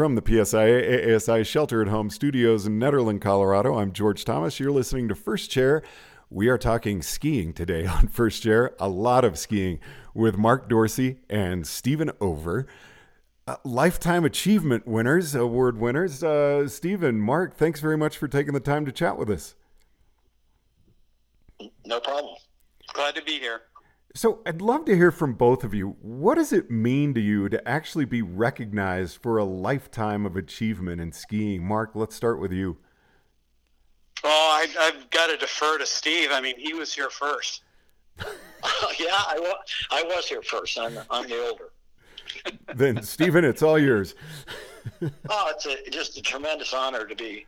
From the PSIA ASI Shelter at Home studios in Nederland, Colorado, I'm George Thomas. You're listening to First Chair. We are talking skiing today on First Chair, a lot of skiing with Mark Dorsey and Stephen Over. Uh, lifetime achievement winners, award winners. Uh, Stephen, Mark, thanks very much for taking the time to chat with us. No problem. Glad to be here. So, I'd love to hear from both of you. What does it mean to you to actually be recognized for a lifetime of achievement in skiing? Mark, let's start with you. Oh, I, have got to defer to Steve. I mean, he was here first. yeah, I was. I was here first. I'm, I'm the older. then, Stephen, it's all yours. oh, it's a, just a tremendous honor to be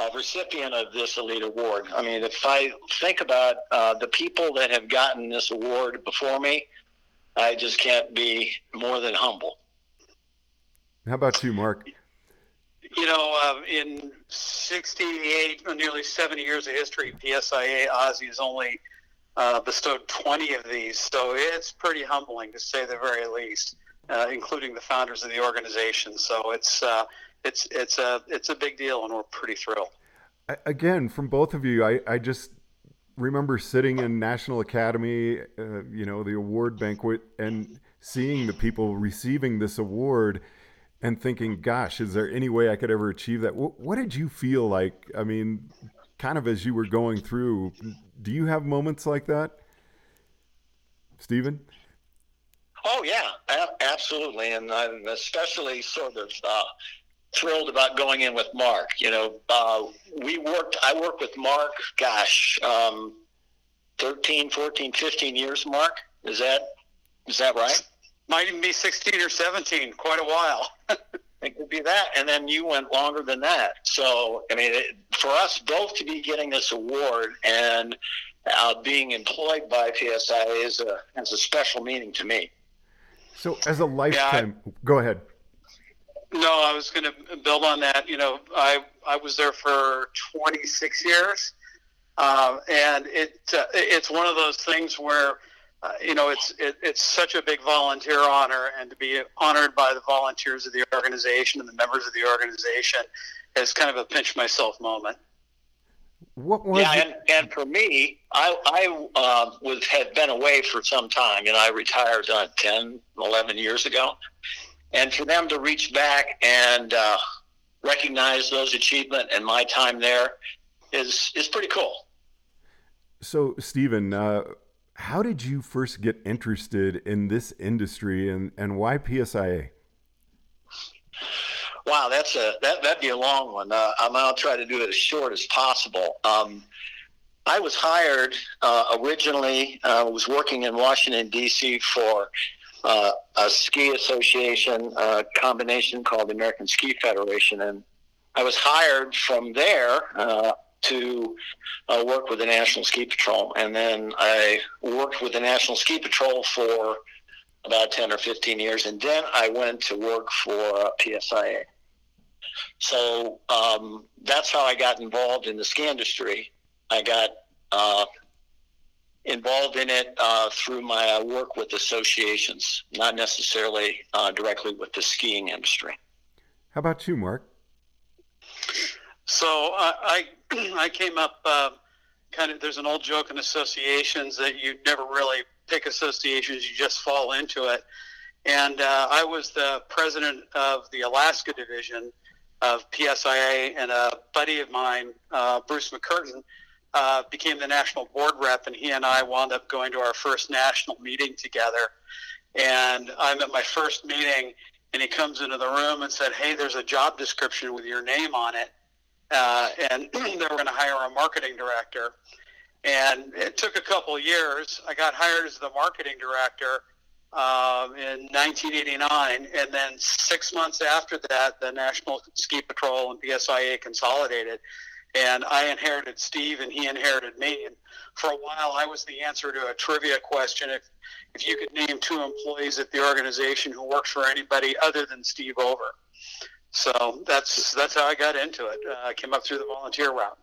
uh, recipient of this elite award. I mean, if I think about uh, the people that have gotten this award before me, I just can't be more than humble. How about you, Mark? You know, uh, in 68, nearly 70 years of history, PSIA AASI has only uh, bestowed 20 of these, so it's pretty humbling to say the very least, uh, including the founders of the organization. So it's uh, it's it's a it's a big deal, and we're pretty thrilled. Again, from both of you, I, I just remember sitting in National Academy, uh, you know, the award banquet, and seeing the people receiving this award, and thinking, "Gosh, is there any way I could ever achieve that?" What, what did you feel like? I mean, kind of as you were going through, do you have moments like that, Stephen? Oh yeah, absolutely, and I'm especially sort of uh, thrilled about going in with Mark. You know, uh, we worked, I worked with Mark, gosh, um, 13, 14, 15 years, Mark. Is that, is that right? Might even be 16 or 17, quite a while. it could be that. And then you went longer than that. So, I mean, it, for us both to be getting this award and uh, being employed by PSI is a, has a special meaning to me. So, as a lifetime, yeah, I, go ahead. No, I was going to build on that. You know, I I was there for 26 years, uh, and it uh, it's one of those things where. Uh, you know, it's it, it's such a big volunteer honor, and to be honored by the volunteers of the organization and the members of the organization is kind of a pinch myself moment. What was yeah, and, and for me, I, I uh, was had been away for some time. and I retired uh, 10, 11 years ago, and for them to reach back and uh, recognize those achievement and my time there is is pretty cool. So, Stephen, uh, how did you first get interested in this industry, and and why PSIA? Wow, that's a that that'd be a long one. Uh, I'll try to do it as short as possible. Um, I was hired uh, originally. I uh, was working in Washington D.C. for uh, a ski association uh, combination called the American Ski Federation, and I was hired from there uh, to uh, work with the National Ski Patrol, and then I worked with the National Ski Patrol for about ten or fifteen years, and then I went to work for PSIA. So um, that's how I got involved in the ski industry. I got uh, involved in it uh, through my uh, work with associations, not necessarily uh, directly with the skiing industry. How about you, Mark? So I I came up uh, kind of. There's an old joke in associations that you never really pick associations; you just fall into it. And uh, I was the president of the Alaska division of PSIA, and a buddy of mine, uh, Bruce McCurtain, uh, became the national board rep, and he and I wound up going to our first national meeting together. And I'm at my first meeting, and he comes into the room and said, "Hey, there's a job description with your name on it, uh, and they were going to hire a marketing director." And it took a couple years. I got hired as the marketing director um, in 1989, and then six months after that, the National Ski Patrol and PSIA consolidated and I inherited Steve, and he inherited me. And for a while, I was the answer to a trivia question: if if you could name two employees at the organization who worked for anybody other than Steve Over. So that's that's how I got into it. Uh, I came up through the volunteer route.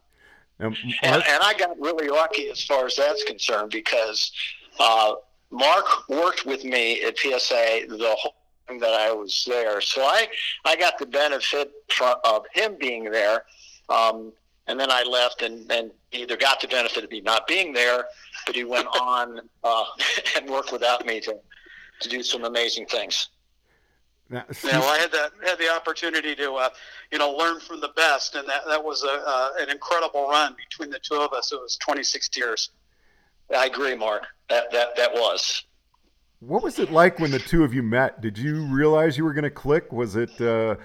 and, and, I got really lucky as far as that's concerned because uh, Mark worked with me at PSA the whole time that I was there. So I, I got the benefit of him being there. Um, and then I left and, and he either got the benefit of me not being there, but he went on uh, and worked without me to, to do some amazing things. yeah, well, I had that had the opportunity to, uh, you know, learn from the best, and that that was a uh, an incredible run between the two of us. It was 26 years. I agree, Mark. That that that was. What was it like when the two of you met? Did you realize you were going to click? Was it? Uh,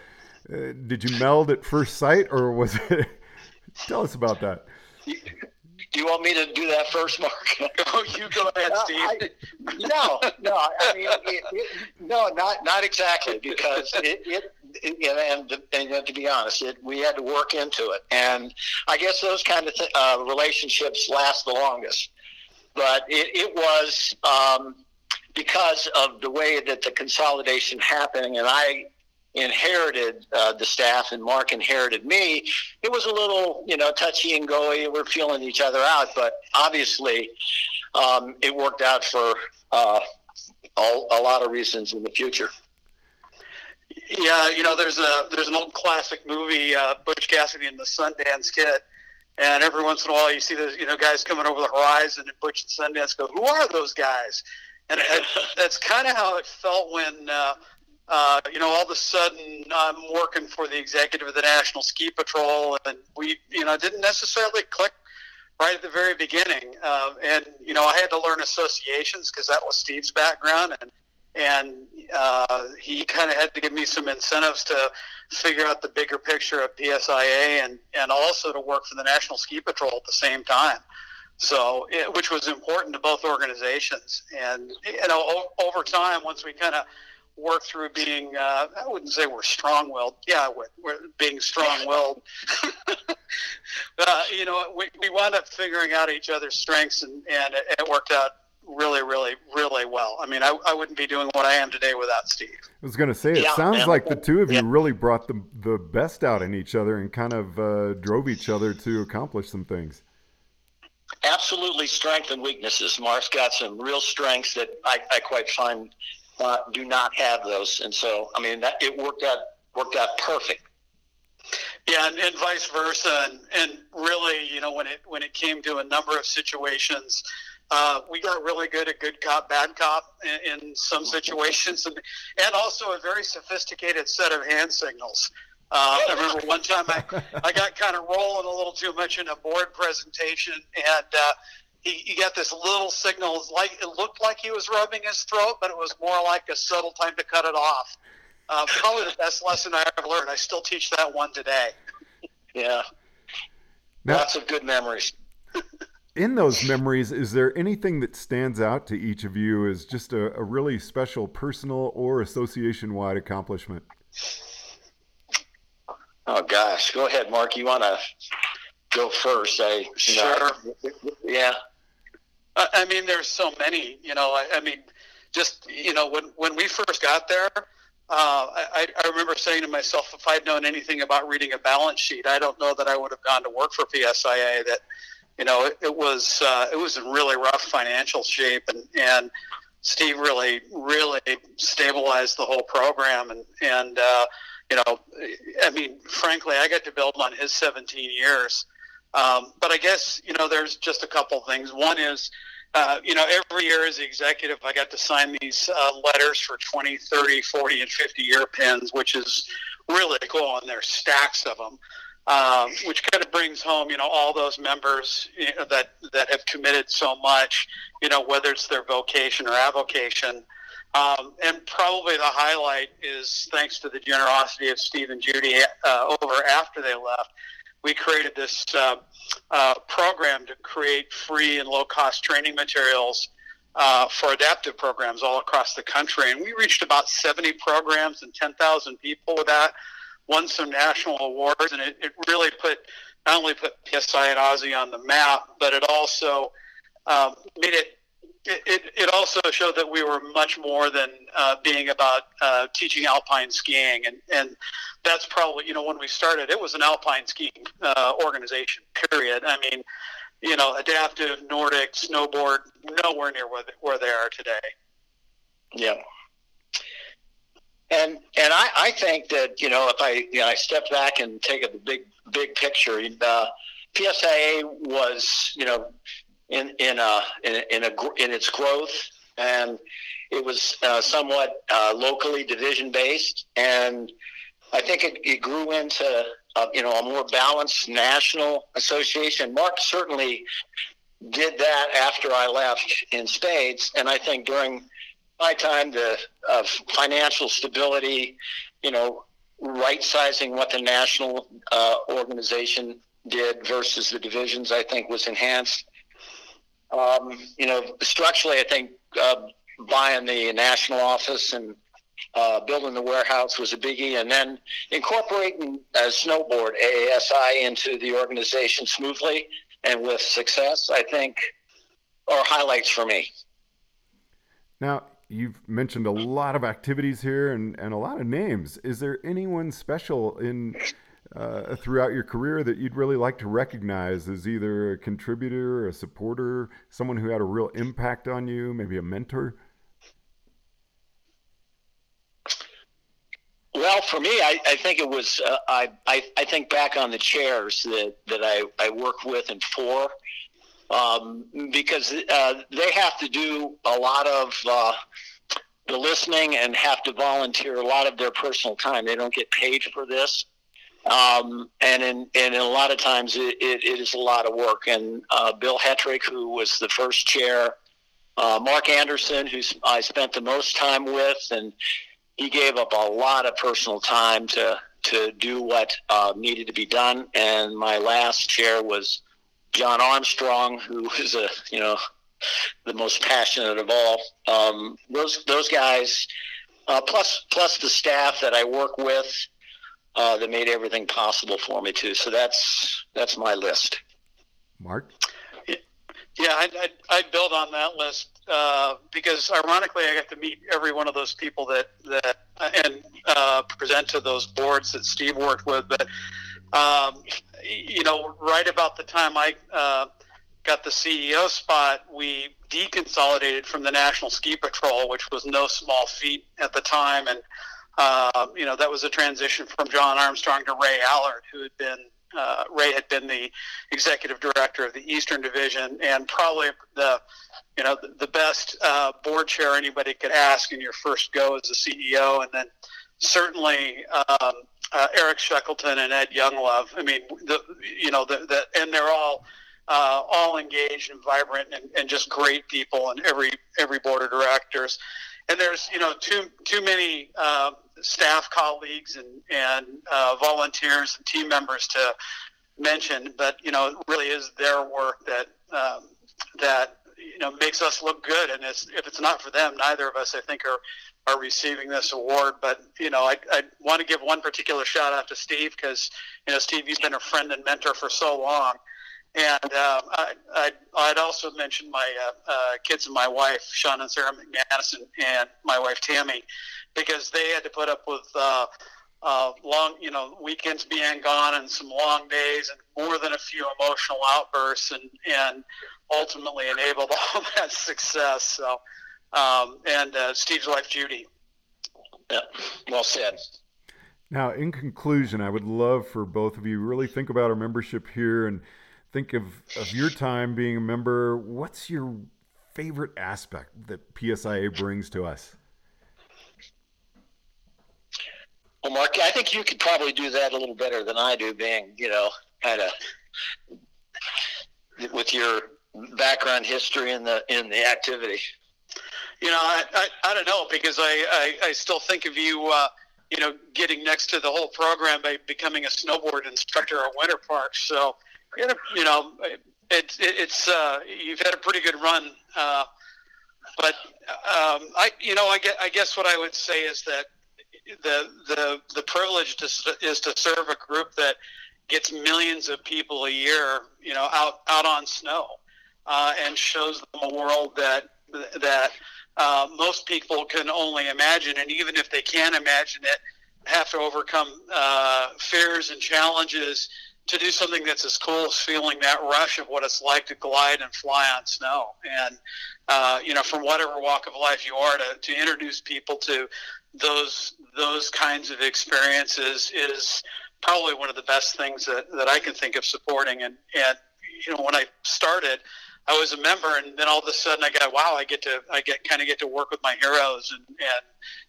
uh, did you meld at first sight, or was it? Tell us about that. Do you want me to do that first, Mark? oh, you go ahead, Steve. I, no, no. I mean, it, it, no, not not exactly because it, it, it and, and, to be honest, it, we had to work into it, and I guess those kind of th- uh, relationships last the longest. But it, it was. Um, because of the way that the consolidation happening, and I inherited uh, the staff and Mark inherited me, it was a little, you know, touchy and goey. We're feeling each other out, but obviously um, it worked out for uh, all, a lot of reasons in the future. Yeah, you know, there's a there's an old classic movie, uh, Butch Cassidy and the Sundance Kid, and every once in a while you see the you know guys coming over the horizon, and Butch and Sundance go, "Who are those guys?" And it, that's kind of how it felt when, uh, uh, you know, all of a sudden I'm working for the executive of the National Ski Patrol, and we, you know, didn't necessarily click right at the very beginning. Uh, and you know, I had to learn associations because that was Steve's background, and and uh, he kind of had to give me some incentives to figure out the bigger picture of PSIA and and also to work for the National Ski Patrol at the same time. So, it, which was important to both organizations. And, you know, o- over time, once we kind of worked through being, uh, I wouldn't say we're strong willed. Yeah, we're, we're being strong willed. uh, you know, we, we wound up figuring out each other's strengths and, and it, it worked out really, really, really well. I mean, I, I wouldn't be doing what I am today without Steve. I was going to say, it yeah, sounds like the two of you yeah. really brought the, the best out in each other and kind of uh, drove each other to accomplish some things absolutely strength and weaknesses. Mark's got some real strengths that I, I quite find uh, do not have those, and so I mean that it worked out worked out perfect. Yeah, and, and vice versa, and, and really, you know, when it when it came to a number of situations, uh, we got really good at good cop, bad cop in, in some situations, and, and also a very sophisticated set of hand signals. Uh, I remember one time I, I got kind of rolling a little too much in a board presentation, and uh, he, he got this little signal. Like it looked like he was rubbing his throat, but it was more like a subtle time to cut it off. Uh, probably the best lesson I ever learned. I still teach that one today. Yeah, now, lots of good memories. in those memories, is there anything that stands out to each of you as just a, a really special personal or association-wide accomplishment? Oh gosh, go ahead, Mark. You want to go first? I sure. Know, yeah. I mean, there's so many. You know, I, I, mean, just you know, when when we first got there, uh, I, I remember saying to myself, if I'd known anything about reading a balance sheet, I don't know that I would have gone to work for PSIA. That you know, it, it was uh, it was in really rough financial shape, and and Steve really really stabilized the whole program, and and uh, you know, I mean, frankly, I got to build on his 17 years. Um, but I guess, you know, there's just a couple things. One is, uh, you know, every year as the executive, I got to sign these uh, letters for 20, 30, 40, and 50 year pins, which is really cool. And there's stacks of them, um, which kind of brings home, you know, all those members you know, that, that have committed so much, you know, whether it's their vocation or avocation. Um, and probably the highlight is thanks to the generosity of Steve and Judy uh, over after they left. We created this uh, uh, program to create free and low cost training materials uh, for adaptive programs all across the country. And we reached about 70 programs and 10,000 people with that, won some national awards, and it, it really put not only put PSI and AASI on the map, but it also um, made it it, it, also showed that we were much more than uh, being about uh, teaching alpine skiing, and and that's probably you know when we started, it was an alpine skiing uh, organization. Period. I mean, you know, adaptive Nordic snowboard, nowhere near where they, where they are today. Yeah. and and I, I think that you know if I you know I step back and take a big big picture, uh, PSIA was you know in in a in, in a in its growth and it was uh, somewhat uh, locally division based and I think it, it grew into uh, you know a more balanced national association. Mark certainly did that after I left in spades, and I think during my time, the uh, financial stability, you know, right sizing what the national uh, organization did versus the divisions, I think was enhanced. Um, you know, structurally, I think uh, buying the national office and uh, building the warehouse was a biggie, and then incorporating uh, snowboard AASI into the organization smoothly and with success, I think, are highlights for me. Now, you've mentioned a lot of activities here and, and a lot of names. Is there anyone special in uh, throughout your career that you'd really like to recognize as either a contributor, a supporter, someone who had a real impact on you, maybe a mentor? Well, for me, I, I think it was uh, I, I, I think back on the chairs that that I I work with and for, um, because uh, they have to do a lot of uh, the listening and have to volunteer a lot of their personal time. They don't get paid for this, um, and in and a lot of times it, it, it is a lot of work. And uh, Bill Hetrick, who was the first chair, uh, Mark Anderson, who I spent the most time with, and he gave up a lot of personal time to to do what uh, needed to be done. And my last chair was John Armstrong, who was a you know the most passionate of all. Um, those those guys, uh, plus plus the staff that I work with, uh, that made everything possible for me too. So that's that's my list. Mark. Yeah, I'd, I'd, I'd build on that list uh, because ironically, I got to meet every one of those people that that and uh, present to those boards that Steve worked with. But um, you know, right about the time I uh, got the CEO spot, we deconsolidated from the National Ski Patrol, which was no small feat at the time, and uh, you know that was a transition from John Armstrong to Ray Allard, who had been uh, Ray had been the executive director of the Eastern Division and probably the you know the, the best uh, board chair anybody could ask in your first go as a CEO, and then certainly um, uh, Eric Shackleton and Ed Younglove. I mean, the you know the, the and they're all. Uh, all engaged and vibrant and, and just great people and every every board of directors and there's you know too too many uh, staff colleagues and and uh, volunteers and team members to mention, but you know it really is their work that um, that you know makes us look good. And it's, if it's not for them, neither of us I think are are receiving this award. But you know I I want to give one particular shout out to Steve because you know Steve, you've been a friend and mentor for so long. And um, I, I'd, I'd, also mention my uh, uh, kids and my wife, Sean and Sarah McManus, and, and, my wife Tammy, because they had to put up with uh, uh, long, you know, weekends being gone and some long days and more than a few emotional outbursts, and and ultimately enabled all that success. So, um, and uh, Steve's wife Judy. Yeah, well said. Now, in conclusion, I would love for both of you really think about our membership here and think of, of your time being a member. What's your favorite aspect that PSIA brings to us? Well, Mark, I think you could probably do that a little better than I do, being, you know, kind of with your background history in the in the activity. You know, I, I, I don't know because I, I, I still think of you, uh, you know, getting next to the whole program by becoming a snowboard instructor at Winter Park. So you know, it's it's uh, you've had a pretty good run, uh, but um, I you know I get I guess what I would say is that the the the privilege to, is to serve a group that gets millions of people a year, you know, out out on snow, uh, and shows them a world that that uh, most people can only imagine, and even if they can imagine it, have to overcome uh, fears and challenges to do something that's as cool as feeling that rush of what it's like to glide and fly on snow. And, uh, you know, from whatever walk of life you are, to, to introduce people to those those kinds of experiences is probably one of the best things that, that I can think of supporting. And, and, you know, when I started, I was a member and then all of a sudden I got, wow, I get to, I get kind of get to work with my heroes and, and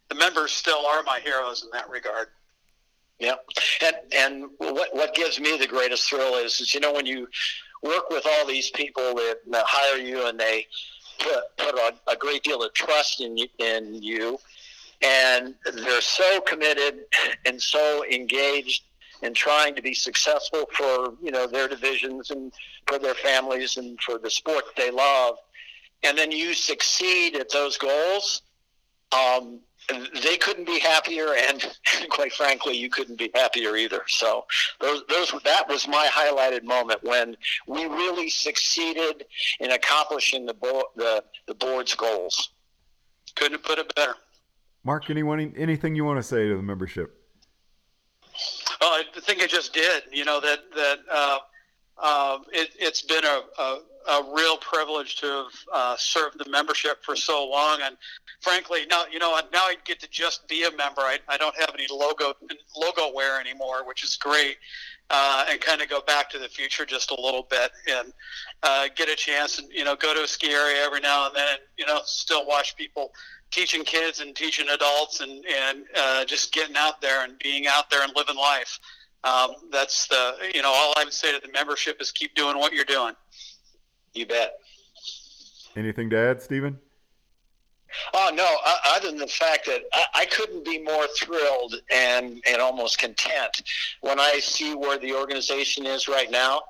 the members still are my heroes in that regard. Yeah. And, and what, what gives me the greatest thrill is, is, you know, when you work with all these people that, hire you and they put, put a, a great deal of trust in you, in you and they're so committed and so engaged in trying to be successful for you know their divisions and for their families and for the sport they love, and then you succeed at those goals. Um, they couldn't be happier, and quite frankly, you couldn't be happier either. So, those, those that was my highlighted moment when we really succeeded in accomplishing the bo- the, the board's goals. Couldn't have put it better. Mark, anyone anything you want to say to the membership? Well, I think I just did. You know that that uh, uh, it, has been a, a, a, real privilege to have uh, served the membership for so long, and frankly, now you know now I get to just be a member. I, I don't have any logo logo wear anymore, which is great. Uh, and kind of go back to the future just a little bit and uh, get a chance and you know go to a ski area every now and then and you know still watch people teaching kids and teaching adults and and uh, just getting out there and being out there and living life. Um, that's the you know all I would say to the membership is keep doing what you're doing. You bet. Anything to add, Stephen? Oh no! other than the fact that I, couldn't be more thrilled and and almost content when I see where the organization is right now,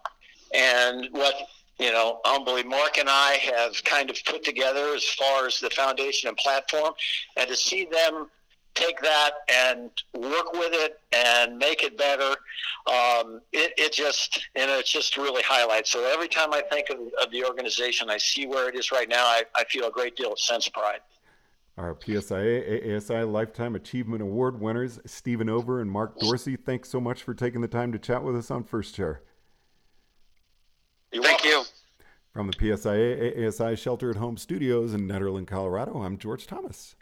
and what you know, humbly, Mark and I have kind of put together as far as the foundation and platform, and to see them take that and work with it and make it better, um, it, it just, you know, it just really highlights. So every time I think of, of the organization, I see where it is right now, I, I feel a great deal of sense of pride. Our PSIA ASI Lifetime Achievement Award winners, Stephen Over and Mark Dorsey, thanks so much for taking the time to chat with us on First Chair. You're Thank welcome. you. From the PSIA ASI Shelter at Home Studios in Nederland, Colorado, I'm George Thomas.